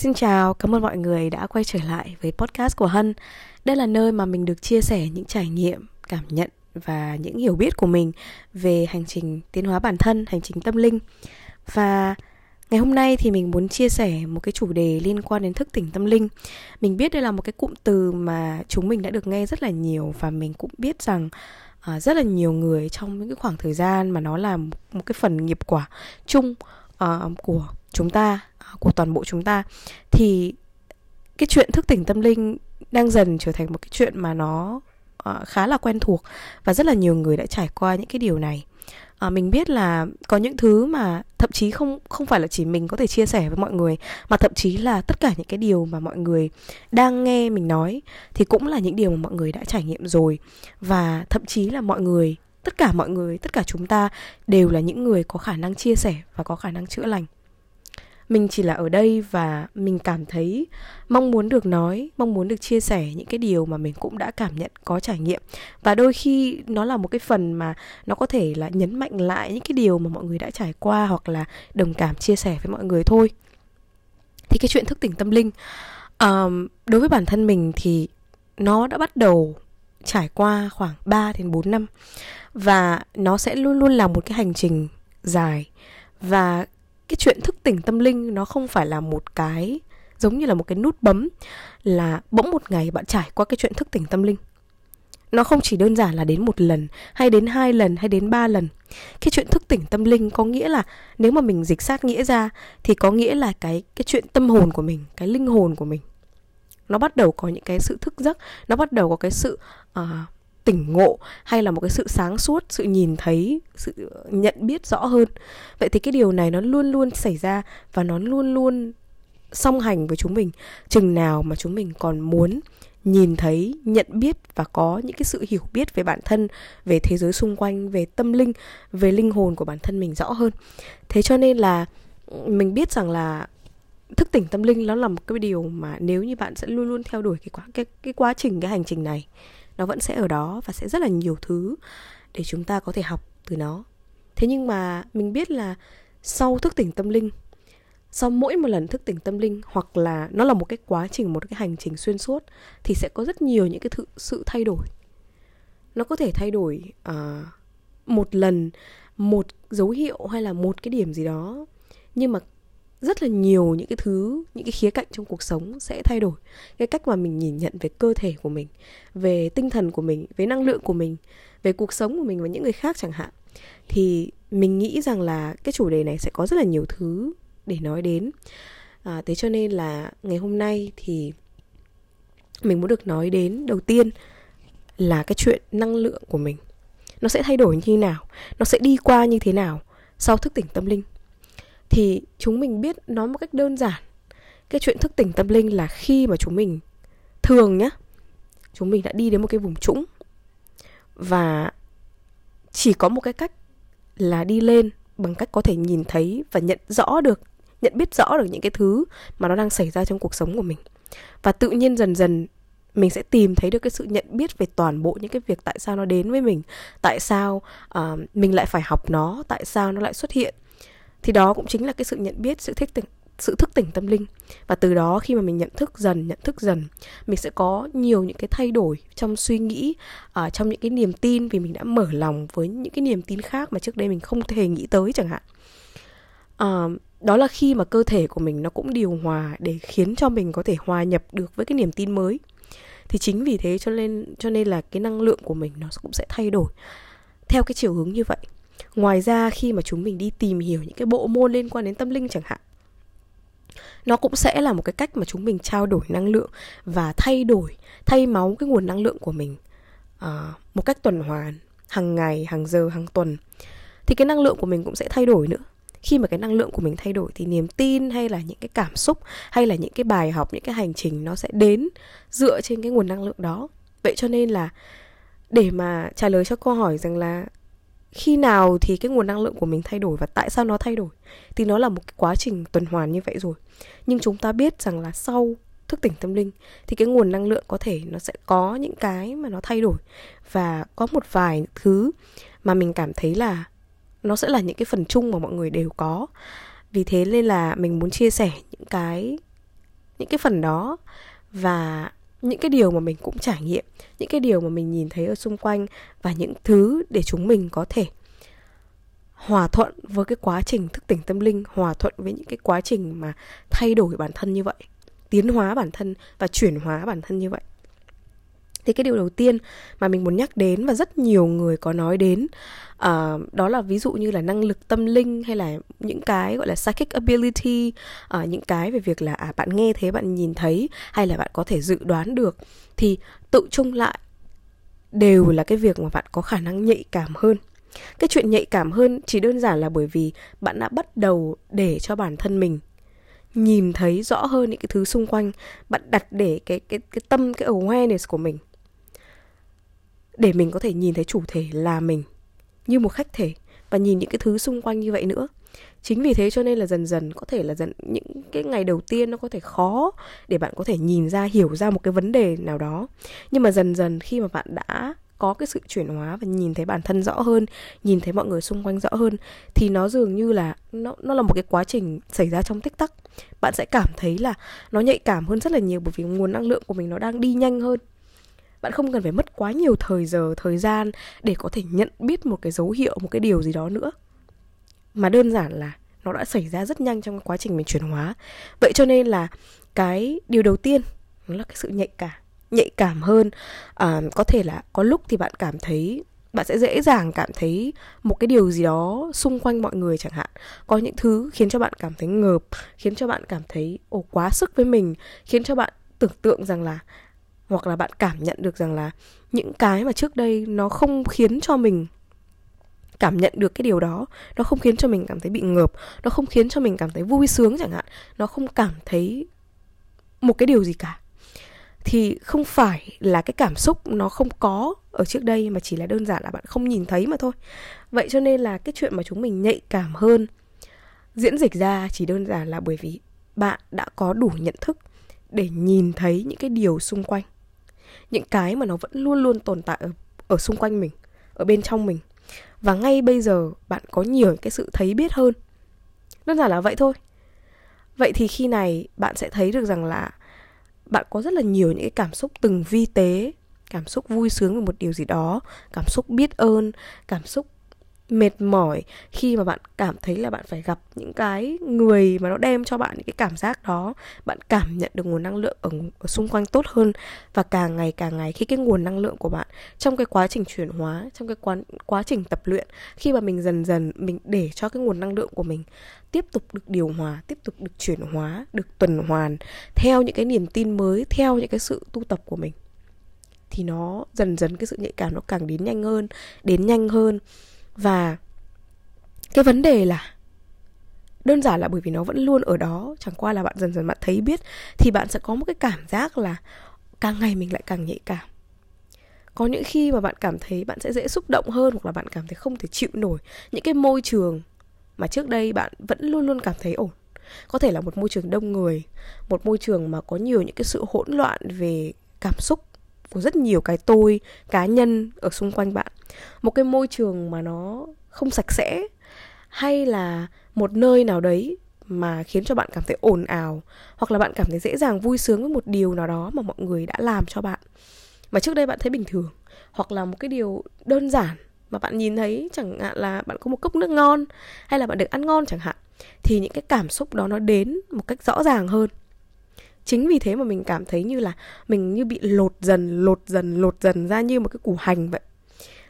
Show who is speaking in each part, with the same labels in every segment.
Speaker 1: Xin chào, cảm ơn mọi người đã quay trở lại với podcast của Hân. Đây là nơi mà mình được chia sẻ những trải nghiệm, cảm nhận và những hiểu biết của mình về hành trình tiến hóa bản thân, hành trình tâm linh. Và ngày hôm nay thì mình muốn chia sẻ một cái chủ đề liên quan đến thức tỉnh tâm linh. Mình biết đây là một cái cụm từ mà chúng mình đã được nghe rất là nhiều và mình cũng biết rằng uh, rất là nhiều người trong những cái khoảng thời gian mà nó là một cái phần nghiệp quả chung uh, của chúng ta của toàn bộ chúng ta thì cái chuyện thức tỉnh tâm linh đang dần trở thành một cái chuyện mà nó uh, khá là quen thuộc và rất là nhiều người đã trải qua những cái điều này. À, mình biết là có những thứ mà thậm chí không không phải là chỉ mình có thể chia sẻ với mọi người mà thậm chí là tất cả những cái điều mà mọi người đang nghe mình nói thì cũng là những điều mà mọi người đã trải nghiệm rồi. Và thậm chí là mọi người tất cả mọi người tất cả chúng ta đều là những người có khả năng chia sẻ và có khả năng chữa lành mình chỉ là ở đây và mình cảm thấy mong muốn được nói mong muốn được chia sẻ những cái điều mà mình cũng đã cảm nhận có trải nghiệm. Và đôi khi nó là một cái phần mà nó có thể là nhấn mạnh lại những cái điều mà mọi người đã trải qua hoặc là đồng cảm chia sẻ với mọi người thôi. Thì cái chuyện thức tỉnh tâm linh um, đối với bản thân mình thì nó đã bắt đầu trải qua khoảng 3 đến 4 năm. Và nó sẽ luôn luôn là một cái hành trình dài. Và cái chuyện thức tỉnh tâm linh nó không phải là một cái giống như là một cái nút bấm là bỗng một ngày bạn trải qua cái chuyện thức tỉnh tâm linh. Nó không chỉ đơn giản là đến một lần hay đến hai lần hay đến ba lần. Cái chuyện thức tỉnh tâm linh có nghĩa là nếu mà mình dịch sát nghĩa ra thì có nghĩa là cái cái chuyện tâm hồn của mình cái linh hồn của mình nó bắt đầu có những cái sự thức giấc nó bắt đầu có cái sự uh, tỉnh ngộ hay là một cái sự sáng suốt, sự nhìn thấy, sự nhận biết rõ hơn. Vậy thì cái điều này nó luôn luôn xảy ra và nó luôn luôn song hành với chúng mình. Chừng nào mà chúng mình còn muốn nhìn thấy, nhận biết và có những cái sự hiểu biết về bản thân, về thế giới xung quanh, về tâm linh, về linh hồn của bản thân mình rõ hơn. Thế cho nên là mình biết rằng là thức tỉnh tâm linh nó là một cái điều mà nếu như bạn sẽ luôn luôn theo đuổi cái quá, cái cái quá trình, cái hành trình này nó vẫn sẽ ở đó và sẽ rất là nhiều thứ để chúng ta có thể học từ nó. Thế nhưng mà mình biết là sau thức tỉnh tâm linh sau mỗi một lần thức tỉnh tâm linh hoặc là nó là một cái quá trình một cái hành trình xuyên suốt thì sẽ có rất nhiều những cái thự, sự thay đổi. Nó có thể thay đổi uh, một lần một dấu hiệu hay là một cái điểm gì đó. Nhưng mà rất là nhiều những cái thứ những cái khía cạnh trong cuộc sống sẽ thay đổi. Cái cách mà mình nhìn nhận về cơ thể của mình về tinh thần của mình về năng lượng của mình về cuộc sống của mình và những người khác chẳng hạn. Thì mình nghĩ rằng là cái chủ đề này sẽ có rất là nhiều thứ để nói đến. À, thế cho nên là ngày hôm nay thì mình muốn được nói đến đầu tiên là cái chuyện năng lượng của mình. Nó sẽ thay đổi như thế nào? Nó sẽ đi qua như thế nào sau thức tỉnh tâm linh? Thì chúng mình biết nó một cách đơn giản. Cái chuyện thức tỉnh tâm linh là khi mà chúng mình thường nhá chúng mình đã đi đến một cái vùng trũng và chỉ có một cái cách là đi lên bằng cách có thể nhìn thấy và nhận rõ được nhận biết rõ được những cái thứ mà nó đang xảy ra trong cuộc sống của mình. Và tự nhiên dần dần mình sẽ tìm thấy được cái sự nhận biết về toàn bộ những cái việc tại sao nó đến với mình tại sao uh, mình lại phải học nó tại sao nó lại xuất hiện thì đó cũng chính là cái sự nhận biết sự thích tỉnh sự thức tỉnh tâm linh. Và từ đó khi mà mình nhận thức dần nhận thức dần mình sẽ có nhiều những cái thay đổi trong suy nghĩ uh, trong những cái niềm tin vì mình đã mở lòng với những cái niềm tin khác mà trước đây mình không thể nghĩ tới chẳng hạn. Uh, đó là khi mà cơ thể của mình nó cũng điều hòa để khiến cho mình có thể hòa nhập được với cái niềm tin mới. Thì chính vì thế cho nên cho nên là cái năng lượng của mình nó cũng sẽ thay đổi theo cái chiều hướng như vậy ngoài ra khi mà chúng mình đi tìm hiểu những cái bộ môn liên quan đến tâm linh chẳng hạn nó cũng sẽ là một cái cách mà chúng mình trao đổi năng lượng và thay đổi thay máu cái nguồn năng lượng của mình à, một cách tuần hoàn hàng ngày hàng giờ hàng tuần. Thì cái năng lượng của mình cũng sẽ thay đổi nữa. Khi mà cái năng lượng của mình thay đổi thì niềm tin hay là những cái cảm xúc hay là những cái bài học những cái hành trình nó sẽ đến dựa trên cái nguồn năng lượng đó. Vậy cho nên là để mà trả lời cho câu hỏi rằng là khi nào thì cái nguồn năng lượng của mình thay đổi và tại sao nó thay đổi thì nó là một cái quá trình tuần hoàn như vậy rồi. Nhưng chúng ta biết rằng là sau thức tỉnh tâm linh thì cái nguồn năng lượng có thể nó sẽ có những cái mà nó thay đổi và có một vài thứ mà mình cảm thấy là nó sẽ là những cái phần chung mà mọi người đều có. Vì thế nên là mình muốn chia sẻ những cái những cái phần đó và những cái điều mà mình cũng trải nghiệm, những cái điều mà mình nhìn thấy ở xung quanh và những thứ để chúng mình có thể hòa thuận với cái quá trình thức tỉnh tâm linh, hòa thuận với những cái quá trình mà thay đổi bản thân như vậy, tiến hóa bản thân và chuyển hóa bản thân như vậy thì cái điều đầu tiên mà mình muốn nhắc đến và rất nhiều người có nói đến uh, đó là ví dụ như là năng lực tâm linh hay là những cái gọi là psychic ability uh, những cái về việc là à, bạn nghe thấy bạn nhìn thấy hay là bạn có thể dự đoán được. Thì tự chung lại đều là cái việc mà bạn có khả năng nhạy cảm hơn. Cái chuyện nhạy cảm hơn chỉ đơn giản là bởi vì bạn đã bắt đầu để cho bản thân mình nhìn thấy rõ hơn những cái thứ xung quanh. Bạn đặt để cái cái cái tâm cái awareness của mình để mình có thể nhìn thấy chủ thể là mình như một khách thể và nhìn những cái thứ xung quanh như vậy nữa. Chính vì thế cho nên là dần dần, có thể là dần, những cái ngày đầu tiên nó có thể khó để bạn có thể nhìn ra, hiểu ra một cái vấn đề nào đó. Nhưng mà dần dần khi mà bạn đã có cái sự chuyển hóa và nhìn thấy bản thân rõ hơn, nhìn thấy mọi người xung quanh rõ hơn, thì nó dường như là nó nó là một cái quá trình xảy ra trong tích tắc. Bạn sẽ cảm thấy là nó nhạy cảm hơn rất là nhiều bởi vì nguồn năng lượng của mình nó đang đi nhanh hơn bạn không cần phải mất quá nhiều thời giờ thời gian để có thể nhận biết một cái dấu hiệu một cái điều gì đó nữa. Mà đơn giản là nó đã xảy ra rất nhanh trong quá trình mình chuyển hóa. Vậy cho nên là cái điều đầu tiên nó là cái sự nhạy cảm nhạy cảm hơn. À, có thể là có lúc thì bạn cảm thấy bạn sẽ dễ dàng cảm thấy một cái điều gì đó xung quanh mọi người chẳng hạn. Có những thứ khiến cho bạn cảm thấy ngợp khiến cho bạn cảm thấy ồ quá sức với mình khiến cho bạn tưởng tượng rằng là hoặc là bạn cảm nhận được rằng là những cái mà trước đây nó không khiến cho mình cảm nhận được cái điều đó, nó không khiến cho mình cảm thấy bị ngợp, nó không khiến cho mình cảm thấy vui sướng chẳng hạn, nó không cảm thấy một cái điều gì cả. Thì không phải là cái cảm xúc nó không có ở trước đây mà chỉ là đơn giản là bạn không nhìn thấy mà thôi. Vậy cho nên là cái chuyện mà chúng mình nhạy cảm hơn, diễn dịch ra chỉ đơn giản là bởi vì bạn đã có đủ nhận thức để nhìn thấy những cái điều xung quanh những cái mà nó vẫn luôn luôn tồn tại ở, ở xung quanh mình ở bên trong mình. Và ngay bây giờ bạn có nhiều cái sự thấy biết hơn. Đơn giản là vậy thôi. Vậy thì khi này bạn sẽ thấy được rằng là bạn có rất là nhiều những cái cảm xúc từng vi tế cảm xúc vui sướng về một điều gì đó cảm xúc biết ơn cảm xúc mệt mỏi khi mà bạn cảm thấy là bạn phải gặp những cái người mà nó đem cho bạn những cái cảm giác đó. Bạn cảm nhận được nguồn năng lượng ở, ở xung quanh tốt hơn và càng ngày càng ngày khi cái nguồn năng lượng của bạn trong cái quá trình chuyển hóa trong cái quá, quá trình tập luyện khi mà mình dần dần mình để cho cái nguồn năng lượng của mình tiếp tục được điều hòa tiếp tục được chuyển hóa được tuần hoàn theo những cái niềm tin mới theo những cái sự tu tập của mình thì nó dần dần cái sự nhạy cảm nó càng đến nhanh hơn đến nhanh hơn và cái vấn đề là đơn giản là bởi vì nó vẫn luôn ở đó, chẳng qua là bạn dần dần bạn thấy biết, thì bạn sẽ có một cái cảm giác là càng ngày mình lại càng nhạy cảm. Có những khi mà bạn cảm thấy bạn sẽ dễ xúc động hơn hoặc là bạn cảm thấy không thể chịu nổi những cái môi trường mà trước đây bạn vẫn luôn luôn cảm thấy ổn. Có thể là một môi trường đông người, một môi trường mà có nhiều những cái sự hỗn loạn về cảm xúc của rất nhiều cái tôi, cá nhân ở xung quanh bạn. Một cái môi trường mà nó không sạch sẽ, hay là một nơi nào đấy mà khiến cho bạn cảm thấy ồn ào, hoặc là bạn cảm thấy dễ dàng vui sướng với một điều nào đó mà mọi người đã làm cho bạn. Mà trước đây bạn thấy bình thường, hoặc là một cái điều đơn giản mà bạn nhìn thấy, chẳng hạn là bạn có một cốc nước ngon, hay là bạn được ăn ngon chẳng hạn, thì những cái cảm xúc đó nó đến một cách rõ ràng hơn chính vì thế mà mình cảm thấy như là mình như bị lột dần lột dần lột dần ra như một cái củ hành vậy.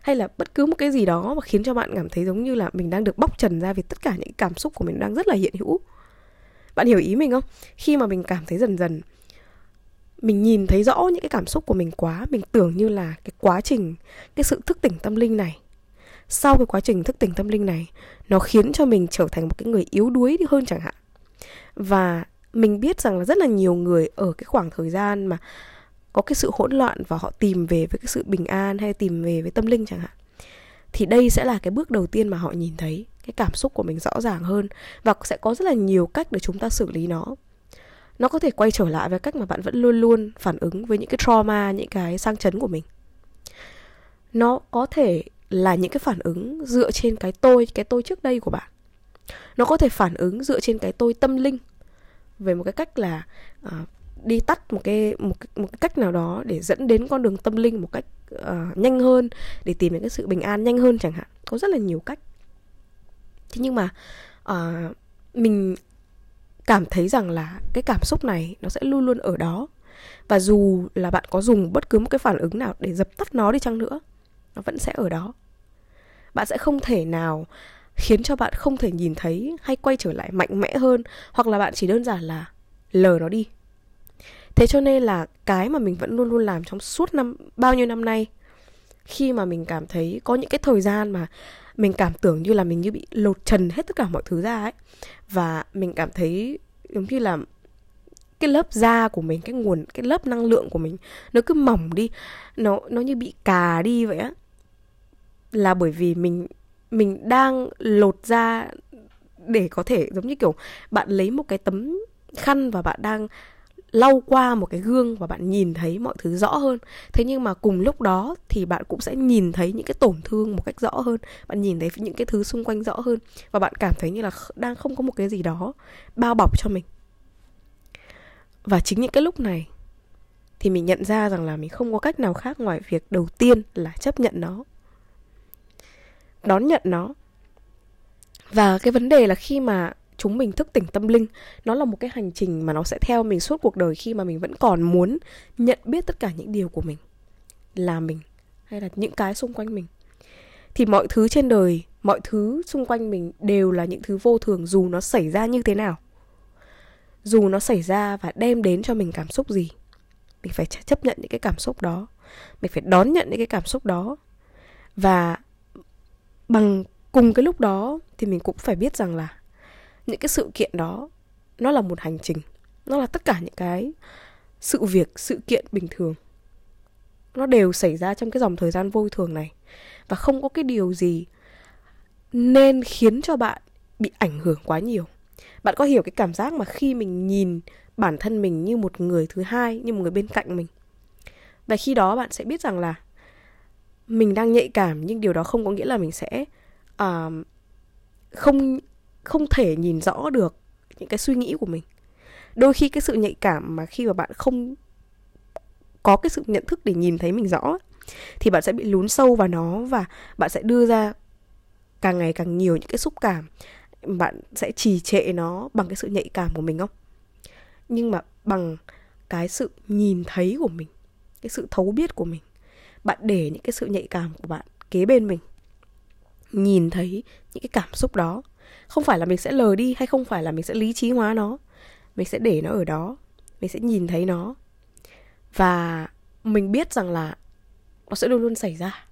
Speaker 1: Hay là bất cứ một cái gì đó mà khiến cho bạn cảm thấy giống như là mình đang được bóc trần ra vì tất cả những cảm xúc của mình đang rất là hiện hữu. Bạn hiểu ý mình không? Khi mà mình cảm thấy dần dần, mình nhìn thấy rõ những cái cảm xúc của mình quá, mình tưởng như là cái quá trình, cái sự thức tỉnh tâm linh này, sau cái quá trình thức tỉnh tâm linh này, nó khiến cho mình trở thành một cái người yếu đuối đi hơn chẳng hạn. Và mình biết rằng là rất là nhiều người ở cái khoảng thời gian mà có cái sự hỗn loạn và họ tìm về với cái sự bình an hay tìm về với tâm linh chẳng hạn, thì đây sẽ là cái bước đầu tiên mà họ nhìn thấy cái cảm xúc của mình rõ ràng hơn và sẽ có rất là nhiều cách để chúng ta xử lý nó. Nó có thể quay trở lại với cách mà bạn vẫn luôn luôn phản ứng với những cái trauma, những cái sang chấn của mình. Nó có thể là những cái phản ứng dựa trên cái tôi cái tôi trước đây của bạn. Nó có thể phản ứng dựa trên cái tôi tâm linh về một cái cách là uh, đi tắt một cái một, một cái cách nào đó để dẫn đến con đường tâm linh một cách uh, nhanh hơn để tìm đến cái sự bình an nhanh hơn chẳng hạn. Có rất là nhiều cách. Thế nhưng mà uh, mình cảm thấy rằng là cái cảm xúc này nó sẽ luôn luôn ở đó. Và dù là bạn có dùng bất cứ một cái phản ứng nào để dập tắt nó đi chăng nữa nó vẫn sẽ ở đó. Bạn sẽ không thể nào khiến cho bạn không thể nhìn thấy hay quay trở lại mạnh mẽ hơn, hoặc là bạn chỉ đơn giản là lờ nó đi. Thế cho nên là cái mà mình vẫn luôn luôn làm trong suốt năm, bao nhiêu năm nay, khi mà mình cảm thấy có những cái thời gian mà mình cảm tưởng như là mình như bị lột trần hết tất cả mọi thứ ra ấy, và mình cảm thấy giống như là cái lớp da của mình, cái nguồn, cái lớp năng lượng của mình nó cứ mỏng đi, nó nó như bị cà đi vậy á. Là bởi vì mình mình đang lột ra để có thể giống như kiểu bạn lấy một cái tấm khăn và bạn đang lau qua một cái gương và bạn nhìn thấy mọi thứ rõ hơn. Thế nhưng mà cùng lúc đó thì bạn cũng sẽ nhìn thấy những cái tổn thương một cách rõ hơn. Bạn nhìn thấy những cái thứ xung quanh rõ hơn và bạn cảm thấy như là đang không có một cái gì đó bao bọc cho mình. Và chính những cái lúc này thì mình nhận ra rằng là mình không có cách nào khác ngoài việc đầu tiên là chấp nhận nó đón nhận nó. Và cái vấn đề là khi mà chúng mình thức tỉnh tâm linh, nó là một cái hành trình mà nó sẽ theo mình suốt cuộc đời khi mà mình vẫn còn muốn nhận biết tất cả những điều của mình, là mình hay là những cái xung quanh mình. Thì mọi thứ trên đời, mọi thứ xung quanh mình đều là những thứ vô thường dù nó xảy ra như thế nào. Dù nó xảy ra và đem đến cho mình cảm xúc gì, mình phải chấp nhận những cái cảm xúc đó. Mình phải đón nhận những cái cảm xúc đó. Và bằng cùng cái lúc đó thì mình cũng phải biết rằng là những cái sự kiện đó, nó là một hành trình. Nó là tất cả những cái sự việc, sự kiện bình thường. Nó đều xảy ra trong cái dòng thời gian vô thường này. Và không có cái điều gì nên khiến cho bạn bị ảnh hưởng quá nhiều. Bạn có hiểu cái cảm giác mà khi mình nhìn bản thân mình như một người thứ hai, như một người bên cạnh mình? Và khi đó bạn sẽ biết rằng là mình đang nhạy cảm nhưng điều đó không có nghĩa là mình sẽ uh, không không thể nhìn rõ được những cái suy nghĩ của mình. Đôi khi cái sự nhạy cảm mà khi mà bạn không có cái sự nhận thức để nhìn thấy mình rõ thì bạn sẽ bị lún sâu vào nó và bạn sẽ đưa ra càng ngày càng nhiều những cái xúc cảm. Bạn sẽ trì trệ nó bằng cái sự nhạy cảm của mình không? Nhưng mà bằng cái sự nhìn thấy của mình cái sự thấu biết của mình bạn để những cái sự nhạy cảm của bạn kế bên mình, nhìn thấy những cái cảm xúc đó. Không phải là mình sẽ lờ đi hay không phải là mình sẽ lý trí hóa nó. Mình sẽ để nó ở đó, mình sẽ nhìn thấy nó. Và mình biết rằng là nó sẽ luôn luôn xảy ra.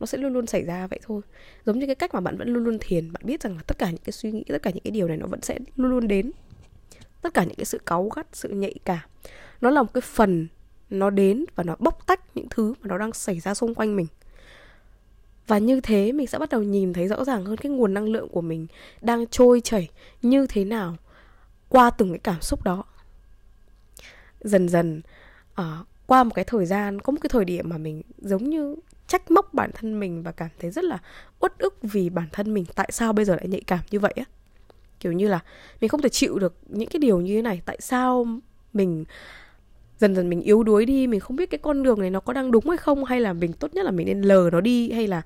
Speaker 1: Nó sẽ luôn luôn xảy ra vậy thôi. Giống như cái cách mà bạn vẫn luôn luôn thiền, bạn biết rằng là tất cả những cái suy nghĩ, tất cả những cái điều này nó vẫn sẽ luôn luôn đến. Tất cả những cái sự cáu gắt, sự nhạy cảm, nó là một cái phần nó đến và nó bóc tách những thứ mà nó đang xảy ra xung quanh mình. Và như thế mình sẽ bắt đầu nhìn thấy rõ ràng hơn cái nguồn năng lượng của mình đang trôi chảy như thế nào qua từng cái cảm xúc đó. Dần dần uh, qua một cái thời gian có một cái thời điểm mà mình giống như trách móc bản thân mình và cảm thấy rất là uất ức vì bản thân mình tại sao bây giờ lại nhạy cảm như vậy á. Kiểu như là mình không thể chịu được những cái điều như thế này tại sao mình dần dần mình yếu đuối đi mình không biết cái con đường này nó có đang đúng hay không hay là mình tốt nhất là mình nên lờ nó đi hay là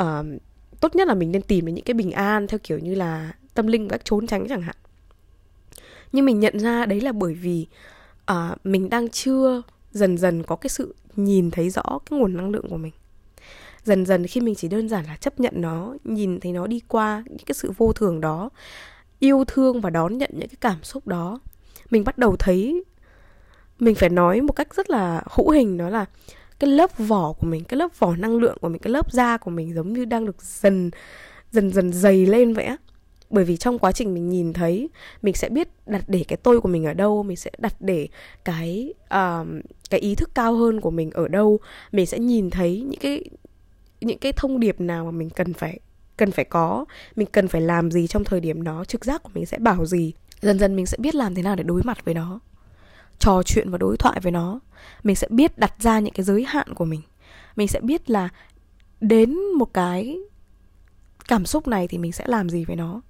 Speaker 1: uh, tốt nhất là mình nên tìm đến những cái bình an theo kiểu như là tâm linh các trốn tránh chẳng hạn. Nhưng mình nhận ra đấy là bởi vì uh, mình đang chưa dần dần có cái sự nhìn thấy rõ cái nguồn năng lượng của mình. Dần dần khi mình chỉ đơn giản là chấp nhận nó nhìn thấy nó đi qua những cái sự vô thường đó yêu thương và đón nhận những cái cảm xúc đó mình bắt đầu thấy mình phải nói một cách rất là hữu hình đó là cái lớp vỏ của mình cái lớp vỏ năng lượng của mình cái lớp da của mình giống như đang được dần dần dần dày lên vậy á. Bởi vì trong quá trình mình nhìn thấy mình sẽ biết đặt để cái tôi của mình ở đâu mình sẽ đặt để cái uh, cái ý thức cao hơn của mình ở đâu. Mình sẽ nhìn thấy những cái những cái thông điệp nào mà mình cần phải cần phải có mình cần phải làm gì trong thời điểm đó trực giác của mình sẽ bảo gì. Dần dần mình sẽ biết làm thế nào để đối mặt với nó trò chuyện và đối thoại với nó. Mình sẽ biết đặt ra những cái giới hạn của mình. Mình sẽ biết là đến một cái cảm xúc này thì mình sẽ làm gì với nó.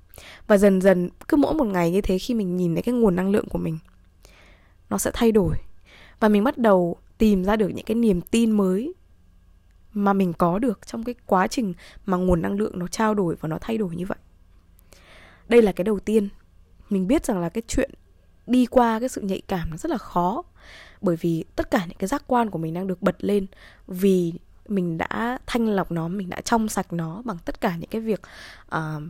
Speaker 1: Và dần dần, cứ mỗi một ngày như thế khi mình nhìn thấy cái nguồn năng lượng của mình, nó sẽ thay đổi. Và mình bắt đầu tìm ra được những cái niềm tin mới mà mình có được trong cái quá trình mà nguồn năng lượng nó trao đổi và nó thay đổi như vậy. Đây là cái đầu tiên. Mình biết rằng là cái chuyện đi qua cái sự nhạy cảm nó rất là khó. Bởi vì tất cả những cái giác quan của mình đang được bật lên vì mình đã thanh lọc nó mình đã trong sạch nó bằng tất cả những cái việc uh,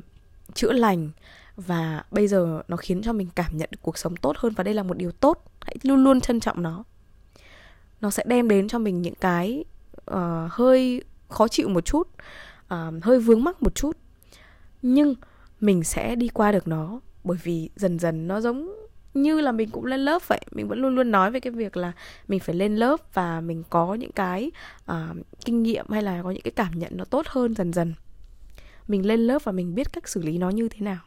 Speaker 1: chữa lành. Và bây giờ nó khiến cho mình cảm nhận được cuộc sống tốt hơn và đây là một điều tốt. Hãy luôn luôn trân trọng nó. Nó sẽ đem đến cho mình những cái uh, hơi khó chịu một chút uh, hơi vướng mắc một chút. Nhưng mình sẽ đi qua được nó bởi vì dần dần nó giống như là mình cũng lên lớp vậy mình vẫn luôn luôn nói về cái việc là mình phải lên lớp và mình có những cái uh, kinh nghiệm hay là có những cái cảm nhận nó tốt hơn dần dần. Mình lên lớp và mình biết cách xử lý nó như thế nào.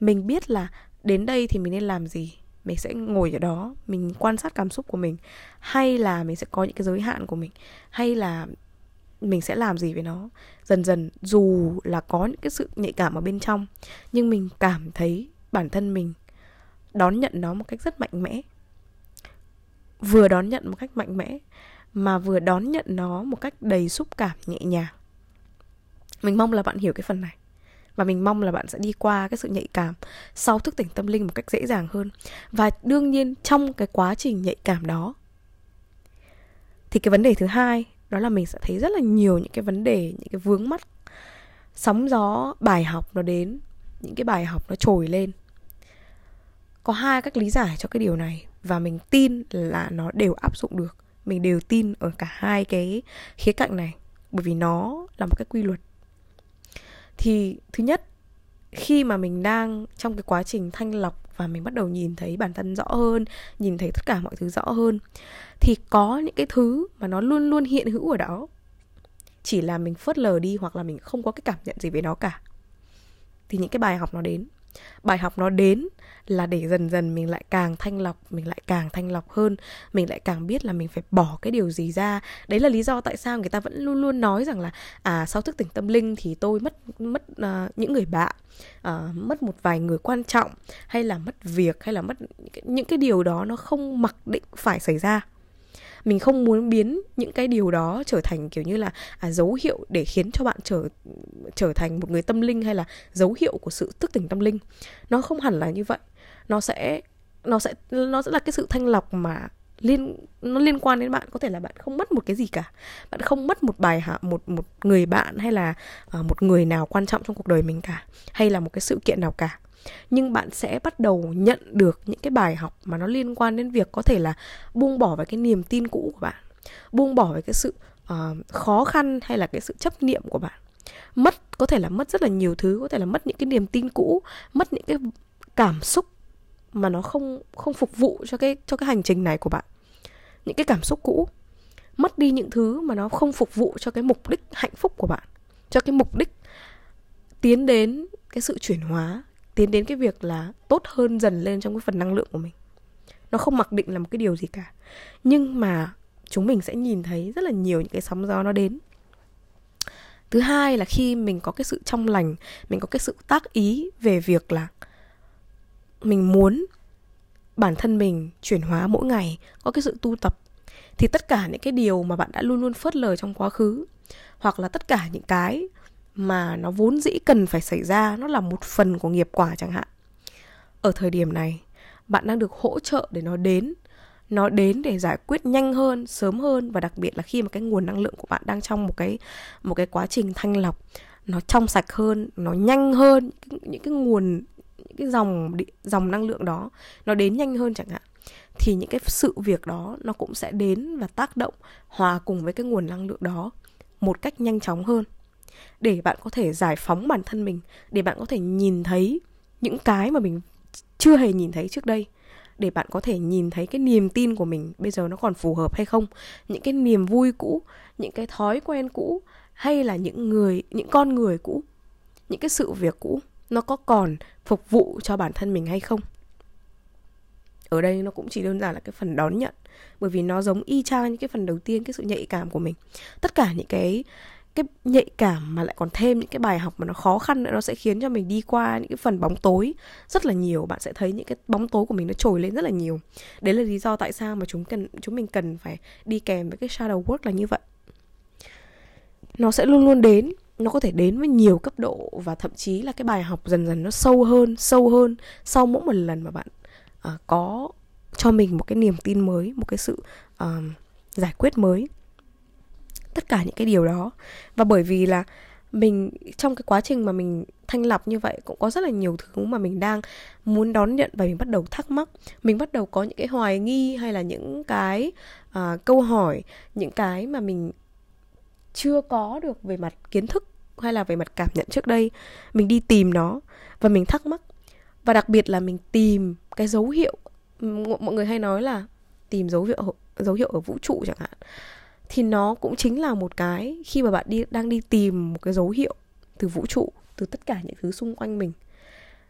Speaker 1: Mình biết là đến đây thì mình nên làm gì mình sẽ ngồi ở đó mình quan sát cảm xúc của mình. Hay là mình sẽ có những cái giới hạn của mình hay là mình sẽ làm gì với nó. Dần dần dù là có những cái sự nhạy cảm ở bên trong nhưng mình cảm thấy bản thân mình đón nhận nó một cách rất mạnh mẽ. Vừa đón nhận một cách mạnh mẽ, mà vừa đón nhận nó một cách đầy xúc cảm nhẹ nhàng. Mình mong là bạn hiểu cái phần này, và mình mong là bạn sẽ đi qua cái sự nhạy cảm sau thức tỉnh tâm linh một cách dễ dàng hơn. Và đương nhiên trong cái quá trình nhạy cảm đó, thì cái vấn đề thứ hai, đó là mình sẽ thấy rất là nhiều những cái vấn đề, những cái vướng mắt sóng gió, bài học nó đến, những cái bài học nó trồi lên có hai cách lý giải cho cái điều này và mình tin là nó đều áp dụng được. Mình đều tin ở cả hai cái khía cạnh này, bởi vì nó là một cái quy luật. Thì thứ nhất, khi mà mình đang trong cái quá trình thanh lọc và mình bắt đầu nhìn thấy bản thân rõ hơn, nhìn thấy tất cả mọi thứ rõ hơn, thì có những cái thứ mà nó luôn luôn hiện hữu ở đó. Chỉ là mình phớt lờ đi hoặc là mình không có cái cảm nhận gì về nó cả. Thì những cái bài học nó đến bài học nó đến là để dần dần mình lại càng thanh lọc mình lại càng thanh lọc hơn. Mình lại càng biết là mình phải bỏ cái điều gì ra. Đấy là lý do tại sao người ta vẫn luôn luôn nói rằng là à sau thức tỉnh tâm linh thì tôi mất mất uh, những người bạn uh, mất một vài người quan trọng hay là mất việc hay là mất những cái điều đó nó không mặc định phải xảy ra mình không muốn biến những cái điều đó trở thành kiểu như là à, dấu hiệu để khiến cho bạn trở trở thành một người tâm linh hay là dấu hiệu của sự thức tỉnh tâm linh. Nó không hẳn là như vậy. Nó sẽ nó sẽ nó sẽ là cái sự thanh lọc mà liên nó liên quan đến bạn. Có thể là bạn không mất một cái gì cả. Bạn không mất một bài hạ một một người bạn hay là uh, một người nào quan trọng trong cuộc đời mình cả hay là một cái sự kiện nào cả nhưng bạn sẽ bắt đầu nhận được những cái bài học mà nó liên quan đến việc có thể là buông bỏ về cái niềm tin cũ của bạn buông bỏ về cái sự uh, khó khăn hay là cái sự chấp niệm của bạn. Mất có thể là mất rất là nhiều thứ có thể là mất những cái niềm tin cũ mất những cái cảm xúc mà nó không không phục vụ cho cái cho cái hành trình này của bạn. Những cái cảm xúc cũ mất đi những thứ mà nó không phục vụ cho cái mục đích hạnh phúc của bạn cho cái mục đích tiến đến cái sự chuyển hóa tiến đến cái việc là tốt hơn dần lên trong cái phần năng lượng của mình. Nó không mặc định là một cái điều gì cả. Nhưng mà chúng mình sẽ nhìn thấy rất là nhiều những cái sóng gió nó đến. Thứ hai là khi mình có cái sự trong lành, mình có cái sự tác ý về việc là mình muốn bản thân mình chuyển hóa mỗi ngày, có cái sự tu tập, thì tất cả những cái điều mà bạn đã luôn luôn phớt lờ trong quá khứ, hoặc là tất cả những cái mà nó vốn dĩ cần phải xảy ra, nó là một phần của nghiệp quả chẳng hạn. Ở thời điểm này, bạn đang được hỗ trợ để nó đến nó đến để giải quyết nhanh hơn, sớm hơn và đặc biệt là khi mà cái nguồn năng lượng của bạn đang trong một cái một cái quá trình thanh lọc, nó trong sạch hơn, nó nhanh hơn, những cái nguồn, những cái dòng dòng năng lượng đó nó đến nhanh hơn chẳng hạn, thì những cái sự việc đó nó cũng sẽ đến và tác động hòa cùng với cái nguồn năng lượng đó một cách nhanh chóng hơn để bạn có thể giải phóng bản thân mình, để bạn có thể nhìn thấy những cái mà mình chưa hề nhìn thấy trước đây, để bạn có thể nhìn thấy cái niềm tin của mình bây giờ nó còn phù hợp hay không, những cái niềm vui cũ, những cái thói quen cũ, hay là những người, những con người cũ, những cái sự việc cũ, nó có còn phục vụ cho bản thân mình hay không? Ở đây nó cũng chỉ đơn giản là cái phần đón nhận, bởi vì nó giống y chang những cái phần đầu tiên, cái sự nhạy cảm của mình. Tất cả những cái cái nhạy cảm mà lại còn thêm những cái bài học mà nó khó khăn nữa nó sẽ khiến cho mình đi qua những cái phần bóng tối rất là nhiều. Bạn sẽ thấy những cái bóng tối của mình nó trồi lên rất là nhiều. Đấy là lý do tại sao mà chúng cần chúng mình cần phải đi kèm với cái shadow work là như vậy. Nó sẽ luôn luôn đến nó có thể đến với nhiều cấp độ và thậm chí là cái bài học dần dần nó sâu hơn sâu hơn sau mỗi một lần mà bạn uh, có cho mình một cái niềm tin mới một cái sự uh, giải quyết mới tất cả những cái điều đó. Và bởi vì là mình trong cái quá trình mà mình thanh lọc như vậy cũng có rất là nhiều thứ mà mình đang muốn đón nhận và mình bắt đầu thắc mắc. Mình bắt đầu có những cái hoài nghi hay là những cái uh, câu hỏi những cái mà mình chưa có được về mặt kiến thức hay là về mặt cảm nhận trước đây. Mình đi tìm nó và mình thắc mắc. Và đặc biệt là mình tìm cái dấu hiệu mọi người hay nói là tìm dấu hiệu dấu hiệu ở vũ trụ chẳng hạn thì nó cũng chính là một cái khi mà bạn đi đang đi tìm một cái dấu hiệu từ vũ trụ từ tất cả những thứ xung quanh mình.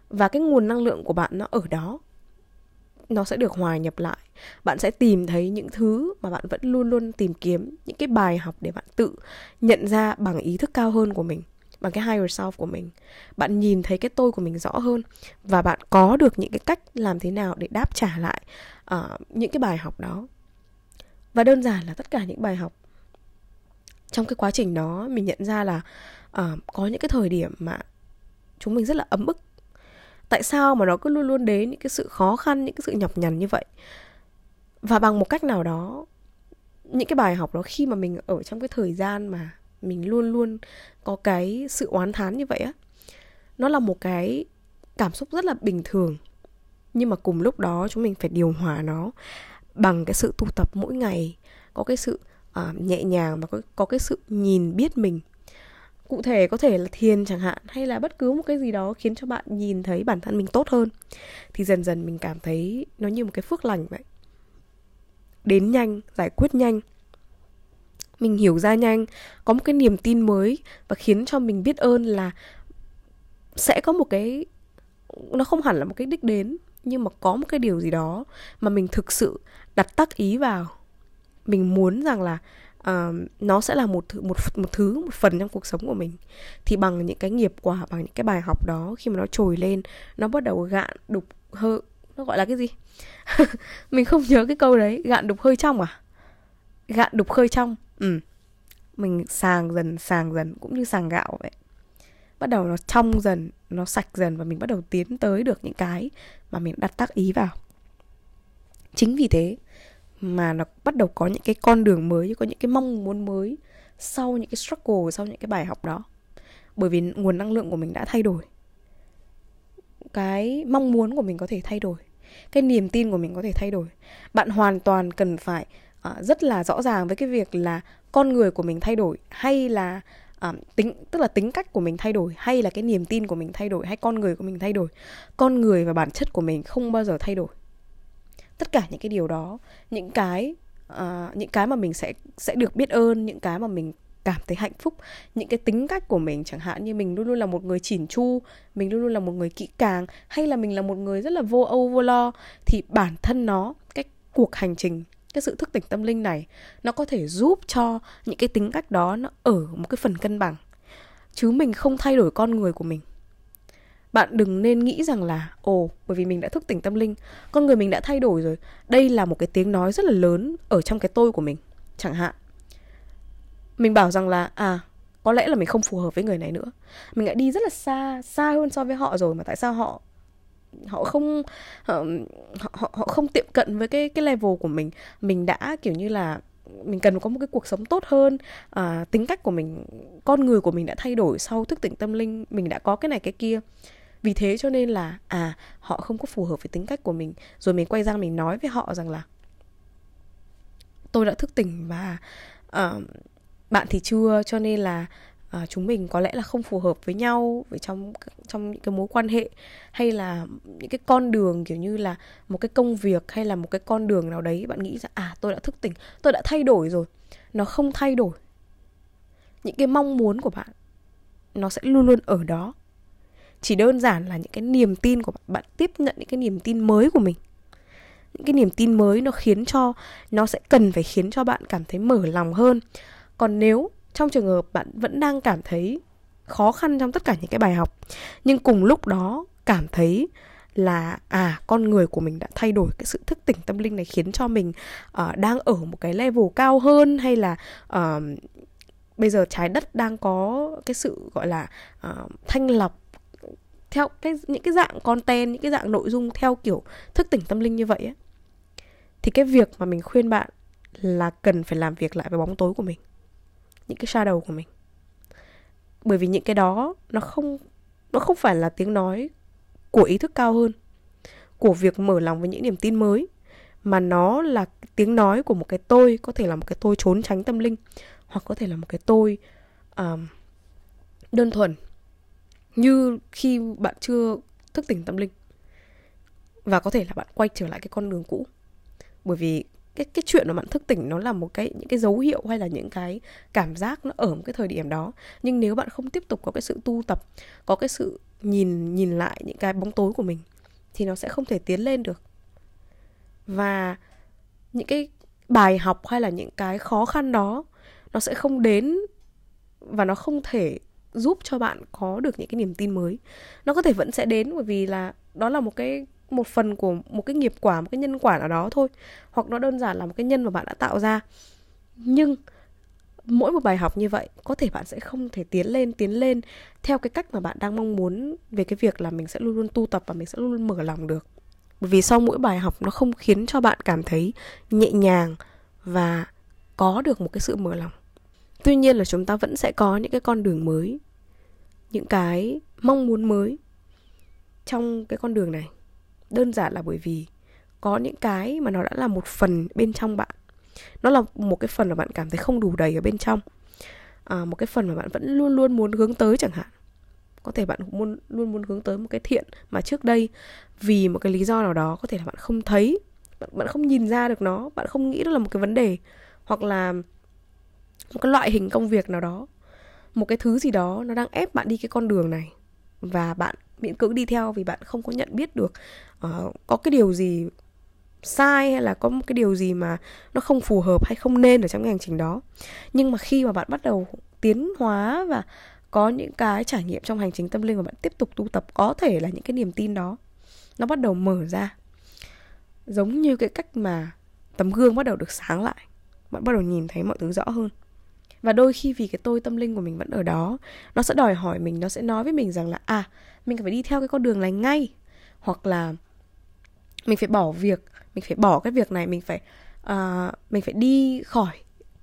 Speaker 1: Và cái nguồn năng lượng của bạn nó ở đó. Nó sẽ được hòa nhập lại. Bạn sẽ tìm thấy những thứ mà bạn vẫn luôn luôn tìm kiếm những cái bài học để bạn tự nhận ra bằng ý thức cao hơn của mình bằng cái higher self của mình. Bạn nhìn thấy cái tôi của mình rõ hơn và bạn có được những cái cách làm thế nào để đáp trả lại uh, những cái bài học đó và đơn giản là tất cả những bài học. Trong cái quá trình đó mình nhận ra là uh, có những cái thời điểm mà chúng mình rất là ấm ức tại sao mà nó cứ luôn luôn đến những cái sự khó khăn những cái sự nhọc nhằn như vậy? Và bằng một cách nào đó những cái bài học đó khi mà mình ở trong cái thời gian mà mình luôn luôn có cái sự oán thán như vậy á nó là một cái cảm xúc rất là bình thường. Nhưng mà cùng lúc đó chúng mình phải điều hòa nó bằng cái sự tu tập mỗi ngày có cái sự uh, nhẹ nhàng và có, có cái sự nhìn biết mình. Cụ thể có thể là thiền chẳng hạn hay là bất cứ một cái gì đó khiến cho bạn nhìn thấy bản thân mình tốt hơn thì dần dần mình cảm thấy nó như một cái phước lành vậy. Đến nhanh giải quyết nhanh. Mình hiểu ra nhanh có một cái niềm tin mới và khiến cho mình biết ơn là sẽ có một cái nó không hẳn là một cái đích đến nhưng mà có một cái điều gì đó mà mình thực sự đặt tác ý vào. Mình muốn rằng là uh, nó sẽ là một thứ, một một thứ một phần trong cuộc sống của mình. Thì bằng những cái nghiệp quả bằng những cái bài học đó khi mà nó trồi lên nó bắt đầu gạn đục hơi nó gọi là cái gì? Mình không nhớ cái câu đấy gạn đục hơi trong à? Gạn đục hơi trong ừ. Mình sàng dần sàng dần cũng như sàng gạo vậy. Bắt đầu nó trong dần nó sạch dần và mình bắt đầu tiến tới được những cái mà mình đặt tác ý vào. Chính vì thế mà nó bắt đầu có những cái con đường mới có những cái mong muốn mới sau những cái struggle sau những cái bài học đó. Bởi vì nguồn năng lượng của mình đã thay đổi. Cái mong muốn của mình có thể thay đổi. Cái niềm tin của mình có thể thay đổi. Bạn hoàn toàn cần phải uh, rất là rõ ràng với cái việc là con người của mình thay đổi hay là uh, tính tức là tính cách của mình thay đổi hay là cái niềm tin của mình thay đổi hay con người của mình thay đổi. Con người và bản chất của mình không bao giờ thay đổi tất cả những cái điều đó những cái uh, những cái mà mình sẽ sẽ được biết ơn những cái mà mình cảm thấy hạnh phúc những cái tính cách của mình chẳng hạn như mình luôn luôn là một người chỉn chu mình luôn luôn là một người kỹ càng hay là mình là một người rất là vô âu vô lo thì bản thân nó cái cuộc hành trình cái sự thức tỉnh tâm linh này nó có thể giúp cho những cái tính cách đó nó ở một cái phần cân bằng. Chứ mình không thay đổi con người của mình bạn đừng nên nghĩ rằng là ồ bởi vì mình đã thức tỉnh tâm linh con người mình đã thay đổi rồi. Đây là một cái tiếng nói rất là lớn ở trong cái tôi của mình chẳng hạn. Mình bảo rằng là à có lẽ là mình không phù hợp với người này nữa. Mình đã đi rất là xa xa hơn so với họ rồi mà tại sao họ họ không họ, họ, họ không tiệm cận với cái cái level của mình? Mình đã kiểu như là mình cần có một cái cuộc sống tốt hơn. À, tính cách của mình con người của mình đã thay đổi sau thức tỉnh tâm linh mình đã có cái này cái kia vì thế cho nên là à họ không có phù hợp với tính cách của mình. Rồi mình quay ra mình nói với họ rằng là tôi đã thức tỉnh và uh, bạn thì chưa cho nên là uh, chúng mình có lẽ là không phù hợp với nhau với trong trong những cái mối quan hệ hay là những cái con đường kiểu như là một cái công việc hay là một cái con đường nào đấy. Bạn nghĩ rằng à tôi đã thức tỉnh tôi đã thay đổi rồi. Nó không thay đổi. Những cái mong muốn của bạn nó sẽ luôn luôn ở đó chỉ đơn giản là những cái niềm tin của bạn bạn tiếp nhận những cái niềm tin mới của mình. Những cái niềm tin mới nó khiến cho nó sẽ cần phải khiến cho bạn cảm thấy mở lòng hơn. Còn nếu trong trường hợp bạn vẫn đang cảm thấy khó khăn trong tất cả những cái bài học nhưng cùng lúc đó cảm thấy là à con người của mình đã thay đổi cái sự thức tỉnh tâm linh này khiến cho mình uh, đang ở một cái level cao hơn hay là uh, bây giờ trái đất đang có cái sự gọi là uh, thanh lọc theo cái những cái dạng content những cái dạng nội dung theo kiểu thức tỉnh tâm linh như vậy ấy, thì cái việc mà mình khuyên bạn là cần phải làm việc lại với bóng tối của mình những cái shadow của mình. Bởi vì những cái đó nó không nó không phải là tiếng nói của ý thức cao hơn của việc mở lòng với những niềm tin mới mà nó là tiếng nói của một cái tôi có thể là một cái tôi trốn tránh tâm linh hoặc có thể là một cái tôi um, đơn thuần như khi bạn chưa thức tỉnh tâm linh. Và có thể là bạn quay trở lại cái con đường cũ. Bởi vì cái cái chuyện mà bạn thức tỉnh nó là một cái, những cái dấu hiệu hay là những cái cảm giác nó ở một cái thời điểm đó. Nhưng nếu bạn không tiếp tục có cái sự tu tập, có cái sự nhìn nhìn lại những cái bóng tối của mình, thì nó sẽ không thể tiến lên được. Và những cái bài học hay là những cái khó khăn đó, nó sẽ không đến và nó không thể giúp cho bạn có được những cái niềm tin mới. Nó có thể vẫn sẽ đến bởi vì là đó là một cái, một phần của một cái nghiệp quả, một cái nhân quả nào đó thôi, hoặc nó đơn giản là một cái nhân mà bạn đã tạo ra. Nhưng mỗi một bài học như vậy, có thể bạn sẽ không thể tiến lên tiến lên theo cái cách mà bạn đang mong muốn về cái việc là mình sẽ luôn luôn tu tập và mình sẽ luôn luôn mở lòng được. Bởi vì sau mỗi bài học, nó không khiến cho bạn cảm thấy nhẹ nhàng và có được một cái sự mở lòng tuy nhiên là chúng ta vẫn sẽ có những cái con đường mới những cái mong muốn mới trong cái con đường này. Đơn giản là bởi vì có những cái mà nó đã là một phần bên trong bạn. Nó là một cái phần mà bạn cảm thấy không đủ đầy ở bên trong. À, một cái phần mà bạn vẫn luôn luôn muốn hướng tới chẳng hạn. Có thể bạn muốn luôn muốn hướng tới một cái thiện mà trước đây vì một cái lý do nào đó có thể là bạn không thấy bạn, bạn không nhìn ra được nó bạn không nghĩ đó là một cái vấn đề. Hoặc là một cái loại hình công việc nào đó một cái thứ gì đó nó đang ép bạn đi cái con đường này và bạn miễn cưỡng đi theo vì bạn không có nhận biết được uh, có cái điều gì sai hay là có một cái điều gì mà nó không phù hợp hay không nên ở trong cái hành trình đó. Nhưng mà khi mà bạn bắt đầu tiến hóa và có những cái trải nghiệm trong hành trình tâm linh và bạn tiếp tục tu tập có thể là những cái niềm tin đó nó bắt đầu mở ra. Giống như cái cách mà tấm gương bắt đầu được sáng lại bạn bắt đầu nhìn thấy mọi thứ rõ hơn và đôi khi vì cái tôi tâm linh của mình vẫn ở đó nó sẽ đòi hỏi mình nó sẽ nói với mình rằng là à mình phải đi theo cái con đường này ngay. Hoặc là mình phải bỏ việc mình phải bỏ cái việc này mình phải uh, mình phải đi khỏi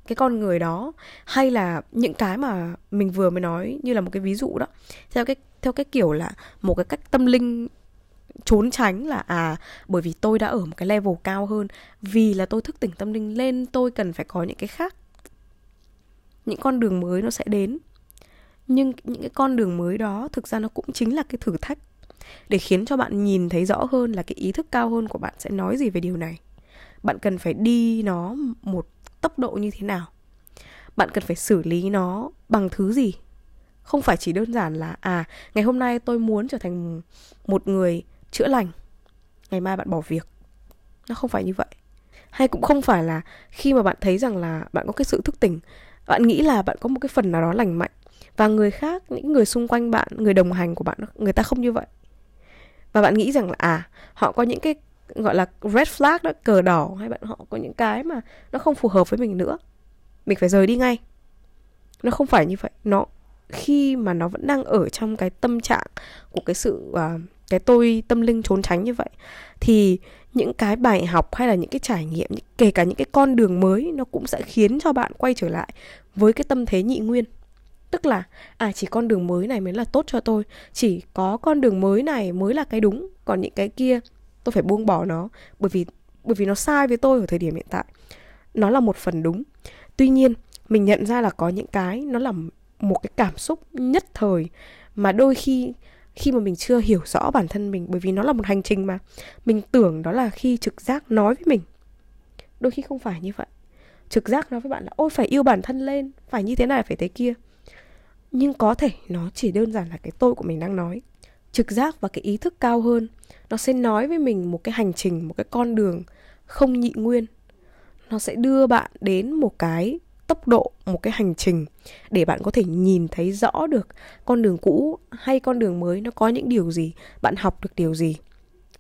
Speaker 1: cái con người đó. Hay là những cái mà mình vừa mới nói như là một cái ví dụ đó. Theo cái theo cái kiểu là một cái cách tâm linh trốn tránh là à bởi vì tôi đã ở một cái level cao hơn vì là tôi thức tỉnh tâm linh lên tôi cần phải có những cái khác những con đường mới nó sẽ đến. Nhưng những cái con đường mới đó thực ra nó cũng chính là cái thử thách để khiến cho bạn nhìn thấy rõ hơn là cái ý thức cao hơn của bạn sẽ nói gì về điều này. Bạn cần phải đi nó một tốc độ như thế nào? Bạn cần phải xử lý nó bằng thứ gì? Không phải chỉ đơn giản là à ngày hôm nay tôi muốn trở thành một người chữa lành, ngày mai bạn bỏ việc. Nó không phải như vậy. Hay cũng không phải là khi mà bạn thấy rằng là bạn có cái sự thức tỉnh bạn nghĩ là bạn có một cái phần nào đó lành mạnh và người khác những người xung quanh bạn người đồng hành của bạn người ta không như vậy. Và bạn nghĩ rằng là à họ có những cái gọi là red flag đó cờ đỏ hay bạn họ có những cái mà nó không phù hợp với mình nữa. Mình phải rời đi ngay. Nó không phải như vậy. Nó khi mà nó vẫn đang ở trong cái tâm trạng của cái sự uh, cái tôi tâm linh trốn tránh như vậy thì những cái bài học hay là những cái trải nghiệm kể cả những cái con đường mới nó cũng sẽ khiến cho bạn quay trở lại với cái tâm thế nhị nguyên. Tức là à chỉ con đường mới này mới là tốt cho tôi, chỉ có con đường mới này mới là cái đúng, còn những cái kia tôi phải buông bỏ nó, bởi vì bởi vì nó sai với tôi ở thời điểm hiện tại. Nó là một phần đúng. Tuy nhiên, mình nhận ra là có những cái nó là một cái cảm xúc nhất thời mà đôi khi khi mà mình chưa hiểu rõ bản thân mình, bởi vì nó là một hành trình mà, mình tưởng đó là khi trực giác nói với mình. Đôi khi không phải như vậy. Trực giác nói với bạn là, ôi, phải yêu bản thân lên, phải như thế này, phải thế kia. Nhưng có thể nó chỉ đơn giản là cái tôi của mình đang nói. Trực giác và cái ý thức cao hơn, nó sẽ nói với mình một cái hành trình, một cái con đường không nhị nguyên. Nó sẽ đưa bạn đến một cái tốc độ một cái hành trình để bạn có thể nhìn thấy rõ được con đường cũ hay con đường mới nó có những điều gì bạn học được điều gì.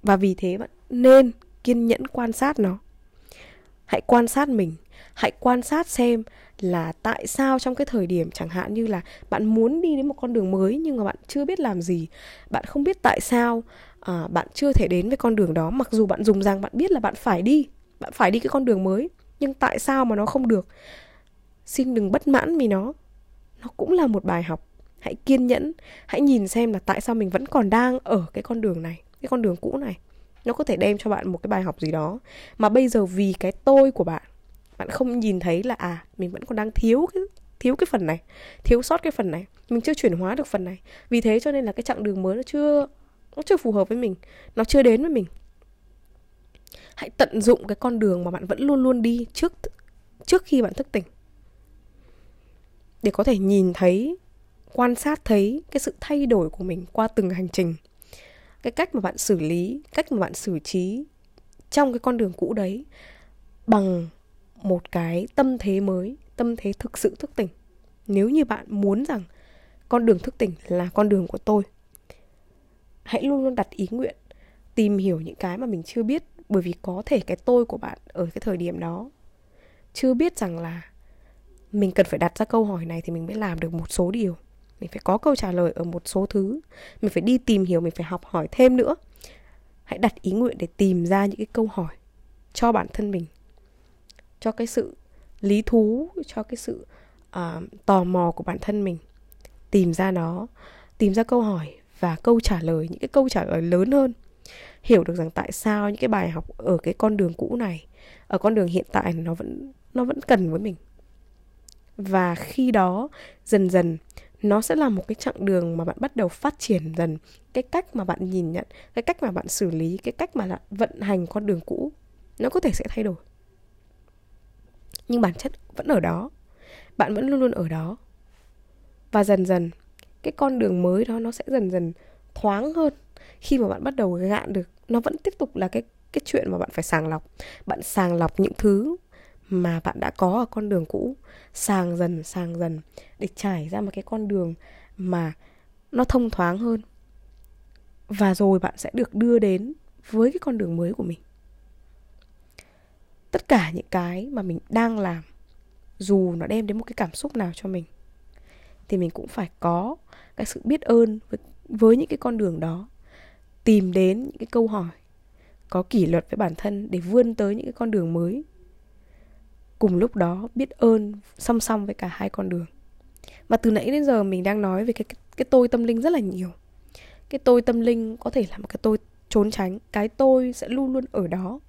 Speaker 1: Và vì thế bạn nên kiên nhẫn quan sát nó. Hãy quan sát mình hãy quan sát xem là tại sao trong cái thời điểm chẳng hạn như là bạn muốn đi đến một con đường mới nhưng mà bạn chưa biết làm gì bạn không biết tại sao à, bạn chưa thể đến với con đường đó. Mặc dù bạn dùng rằng bạn biết là bạn phải đi bạn phải đi cái con đường mới nhưng tại sao mà nó không được? Xin đừng bất mãn vì nó. Nó cũng là một bài học. Hãy kiên nhẫn. Hãy nhìn xem là tại sao mình vẫn còn đang ở cái con đường này, cái con đường cũ này. Nó có thể đem cho bạn một cái bài học gì đó. Mà bây giờ vì cái tôi của bạn bạn không nhìn thấy là à mình vẫn còn đang thiếu cái thiếu cái phần này, thiếu sót cái phần này. Mình chưa chuyển hóa được phần này. Vì thế cho nên là cái chặng đường mới nó chưa nó chưa phù hợp với mình. Nó chưa đến với mình. Hãy tận dụng cái con đường mà bạn vẫn luôn luôn đi trước trước khi bạn thức tỉnh để có thể nhìn thấy, quan sát thấy cái sự thay đổi của mình qua từng hành trình. Cái cách mà bạn xử lý, cách mà bạn xử trí trong cái con đường cũ đấy bằng một cái tâm thế mới, tâm thế thực sự thức tỉnh. Nếu như bạn muốn rằng con đường thức tỉnh là con đường của tôi, hãy luôn luôn đặt ý nguyện tìm hiểu những cái mà mình chưa biết, bởi vì có thể cái tôi của bạn ở cái thời điểm đó chưa biết rằng là mình cần phải đặt ra câu hỏi này thì mình mới làm được một số điều. Mình phải có câu trả lời ở một số thứ. Mình phải đi tìm hiểu mình phải học hỏi thêm nữa. Hãy đặt ý nguyện để tìm ra những cái câu hỏi cho bản thân mình cho cái sự lý thú cho cái sự uh, tò mò của bản thân mình. Tìm ra nó tìm ra câu hỏi và câu trả lời những cái câu trả lời lớn hơn. Hiểu được rằng tại sao những cái bài học ở cái con đường cũ này ở con đường hiện tại nó vẫn nó vẫn cần với mình và khi đó, dần dần, nó sẽ là một cái chặng đường mà bạn bắt đầu phát triển dần. Cái cách mà bạn nhìn nhận, cái cách mà bạn xử lý, cái cách mà bạn vận hành con đường cũ, nó có thể sẽ thay đổi. Nhưng bản chất vẫn ở đó. Bạn vẫn luôn luôn ở đó. Và dần dần, cái con đường mới đó nó sẽ dần dần thoáng hơn. Khi mà bạn bắt đầu gạn được, nó vẫn tiếp tục là cái cái chuyện mà bạn phải sàng lọc. Bạn sàng lọc những thứ mà bạn đã có ở con đường cũ. Sàng dần sàng dần để trải ra một cái con đường mà nó thông thoáng hơn. Và rồi bạn sẽ được đưa đến với cái con đường mới của mình. Tất cả những cái mà mình đang làm dù nó đem đến một cái cảm xúc nào cho mình thì mình cũng phải có cái sự biết ơn với, với những cái con đường đó. Tìm đến những cái câu hỏi có kỷ luật với bản thân để vươn tới những cái con đường mới cùng lúc đó biết ơn song song với cả hai con đường. Và từ nãy đến giờ mình đang nói về cái, cái cái tôi tâm linh rất là nhiều. Cái tôi tâm linh có thể là một cái tôi trốn tránh cái tôi sẽ luôn luôn ở đó.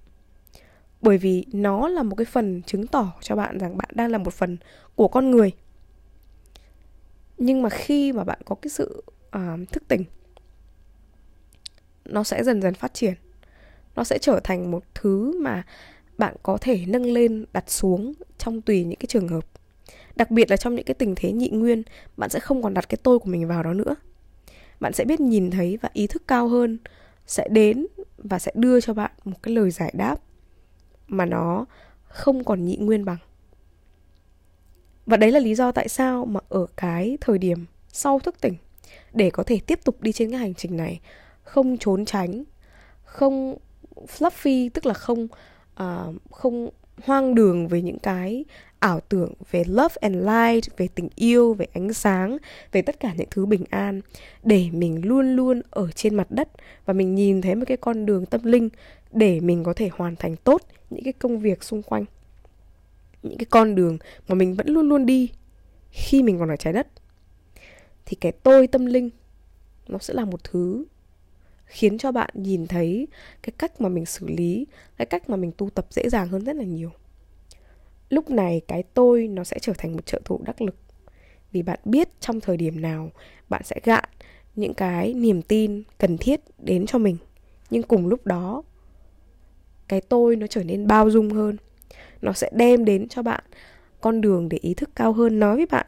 Speaker 1: Bởi vì nó là một cái phần chứng tỏ cho bạn rằng bạn đang là một phần của con người. Nhưng mà khi mà bạn có cái sự uh, thức tỉnh nó sẽ dần dần phát triển. Nó sẽ trở thành một thứ mà bạn có thể nâng lên, đặt xuống trong tùy những cái trường hợp. Đặc biệt là trong những cái tình thế nhị nguyên, bạn sẽ không còn đặt cái tôi của mình vào đó nữa. Bạn sẽ biết nhìn thấy và ý thức cao hơn, sẽ đến và sẽ đưa cho bạn một cái lời giải đáp mà nó không còn nhị nguyên bằng. Và đấy là lý do tại sao mà ở cái thời điểm sau thức tỉnh, để có thể tiếp tục đi trên cái hành trình này, không trốn tránh, không fluffy, tức là không uh, không hoang đường về những cái ảo tưởng về love and light về tình yêu về ánh sáng về tất cả những thứ bình an để mình luôn luôn ở trên mặt đất và mình nhìn thấy một cái con đường tâm linh để mình có thể hoàn thành tốt những cái công việc xung quanh những cái con đường mà mình vẫn luôn luôn đi khi mình còn ở trái đất. Thì cái tôi tâm linh nó sẽ là một thứ khiến cho bạn nhìn thấy cái cách mà mình xử lý, cái cách mà mình tu tập dễ dàng hơn rất là nhiều. Lúc này cái tôi nó sẽ trở thành một trợ thủ đắc lực. Vì bạn biết trong thời điểm nào bạn sẽ gạn những cái niềm tin cần thiết đến cho mình. Nhưng cùng lúc đó, cái tôi nó trở nên bao dung hơn. Nó sẽ đem đến cho bạn con đường để ý thức cao hơn, nói với bạn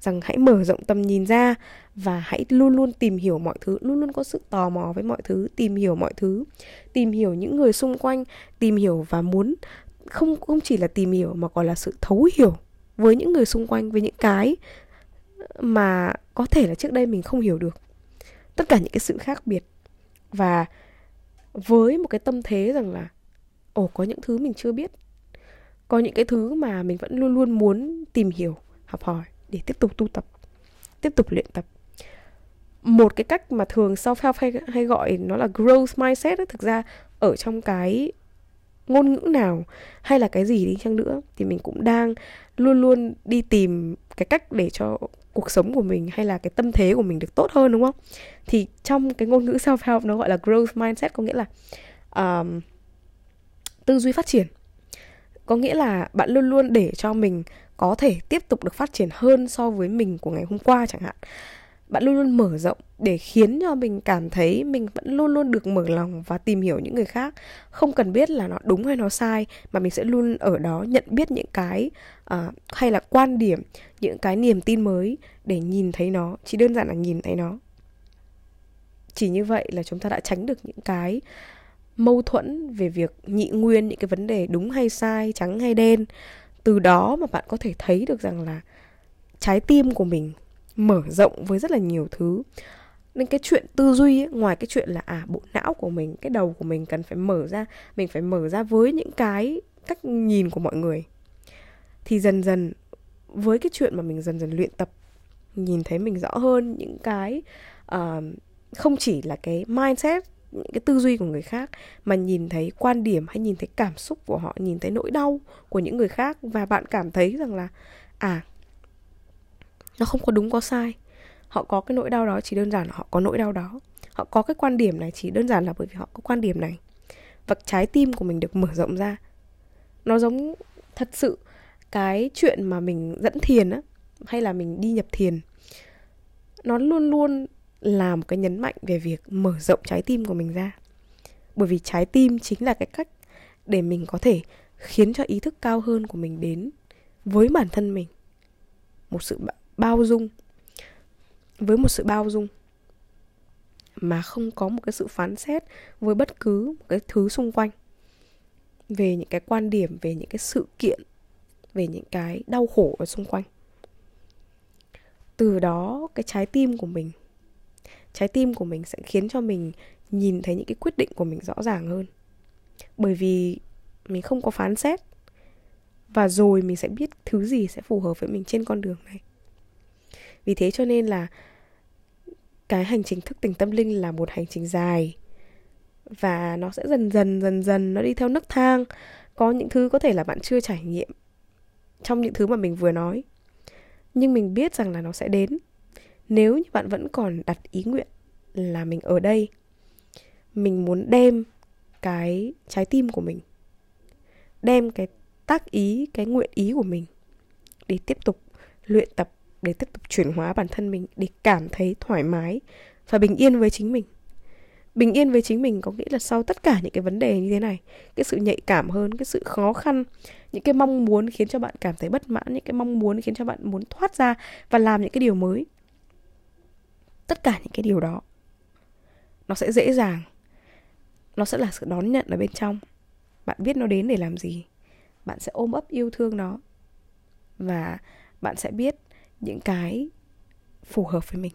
Speaker 1: rằng hãy mở rộng tầm nhìn ra và hãy luôn luôn tìm hiểu mọi thứ, luôn luôn có sự tò mò với mọi thứ, tìm hiểu mọi thứ, tìm hiểu những người xung quanh, tìm hiểu và muốn không không chỉ là tìm hiểu mà còn là sự thấu hiểu với những người xung quanh, với những cái mà có thể là trước đây mình không hiểu được. Tất cả những cái sự khác biệt. Và với một cái tâm thế rằng là, ồ, có những thứ mình chưa biết, có những cái thứ mà mình vẫn luôn luôn muốn tìm hiểu, học hỏi để tiếp tục tu tập, tiếp tục luyện tập một cái cách mà thường self help hay, hay gọi nó là growth mindset ấy, thực ra ở trong cái ngôn ngữ nào hay là cái gì đi chăng nữa thì mình cũng đang luôn luôn đi tìm cái cách để cho cuộc sống của mình hay là cái tâm thế của mình được tốt hơn đúng không? Thì trong cái ngôn ngữ self help nó gọi là growth mindset có nghĩa là um, tư duy phát triển. Có nghĩa là bạn luôn luôn để cho mình có thể tiếp tục được phát triển hơn so với mình của ngày hôm qua chẳng hạn bạn luôn luôn mở rộng để khiến cho mình cảm thấy mình vẫn luôn luôn được mở lòng và tìm hiểu những người khác. Không cần biết là nó đúng hay nó sai mà mình sẽ luôn ở đó nhận biết những cái uh, hay là quan điểm những cái niềm tin mới để nhìn thấy nó chỉ đơn giản là nhìn thấy nó. Chỉ như vậy là chúng ta đã tránh được những cái mâu thuẫn về việc nhị nguyên những cái vấn đề đúng hay sai trắng hay đen. Từ đó mà bạn có thể thấy được rằng là trái tim của mình mở rộng với rất là nhiều thứ. Nên cái chuyện tư duy ấy, ngoài cái chuyện là à bộ não của mình cái đầu của mình cần phải mở ra mình phải mở ra với những cái cách nhìn của mọi người thì dần dần với cái chuyện mà mình dần dần luyện tập nhìn thấy mình rõ hơn những cái uh, không chỉ là cái mindset những cái tư duy của người khác mà nhìn thấy quan điểm hay nhìn thấy cảm xúc của họ nhìn thấy nỗi đau của những người khác và bạn cảm thấy rằng là à nó không có đúng, có sai. Họ có cái nỗi đau đó, chỉ đơn giản là họ có nỗi đau đó. Họ có cái quan điểm này, chỉ đơn giản là bởi vì họ có quan điểm này. Và trái tim của mình được mở rộng ra. Nó giống thật sự cái chuyện mà mình dẫn thiền á, hay là mình đi nhập thiền. Nó luôn luôn là một cái nhấn mạnh về việc mở rộng trái tim của mình ra. Bởi vì trái tim chính là cái cách để mình có thể khiến cho ý thức cao hơn của mình đến với bản thân mình. Một sự bao dung, với một sự bao dung mà không có một cái sự phán xét với bất cứ một cái thứ xung quanh về những cái quan điểm, về những cái sự kiện, về những cái đau khổ ở xung quanh. Từ đó, cái trái tim của mình, trái tim của mình sẽ khiến cho mình nhìn thấy những cái quyết định của mình rõ ràng hơn. Bởi vì mình không có phán xét và rồi mình sẽ biết thứ gì sẽ phù hợp với mình trên con đường này vì thế cho nên là cái hành trình thức tỉnh tâm linh là một hành trình dài. Và nó sẽ dần dần dần dần nó đi theo nấc thang. Có những thứ có thể là bạn chưa trải nghiệm trong những thứ mà mình vừa nói. Nhưng mình biết rằng là nó sẽ đến. Nếu như bạn vẫn còn đặt ý nguyện là mình ở đây, mình muốn đem cái trái tim của mình, đem cái tác ý, cái nguyện ý của mình để tiếp tục luyện tập để tiếp tục chuyển hóa bản thân mình để cảm thấy thoải mái và bình yên với chính mình. Bình yên với chính mình có nghĩa là sau tất cả những cái vấn đề như thế này, cái sự nhạy cảm hơn, cái sự khó khăn, những cái mong muốn khiến cho bạn cảm thấy bất mãn, những cái mong muốn khiến cho bạn muốn thoát ra và làm những cái điều mới. Tất cả những cái điều đó, nó sẽ dễ dàng, nó sẽ là sự đón nhận ở bên trong. Bạn biết nó đến để làm gì, bạn sẽ ôm ấp yêu thương nó và bạn sẽ biết những cái phù hợp với mình.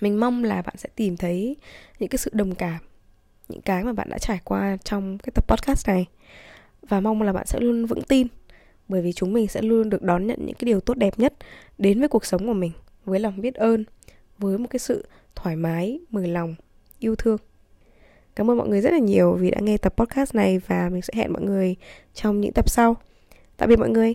Speaker 1: Mình mong là bạn sẽ tìm thấy những cái sự đồng cảm, những cái mà bạn đã trải qua trong cái tập podcast này. Và mong là bạn sẽ luôn vững tin, bởi vì chúng mình sẽ luôn được đón nhận những cái điều tốt đẹp nhất đến với cuộc sống của mình, với lòng biết ơn, với một cái sự thoải mái mở lòng, yêu thương. Cảm ơn mọi người rất là nhiều vì đã nghe tập podcast này và mình sẽ hẹn mọi người trong những tập sau. Tạm biệt mọi người.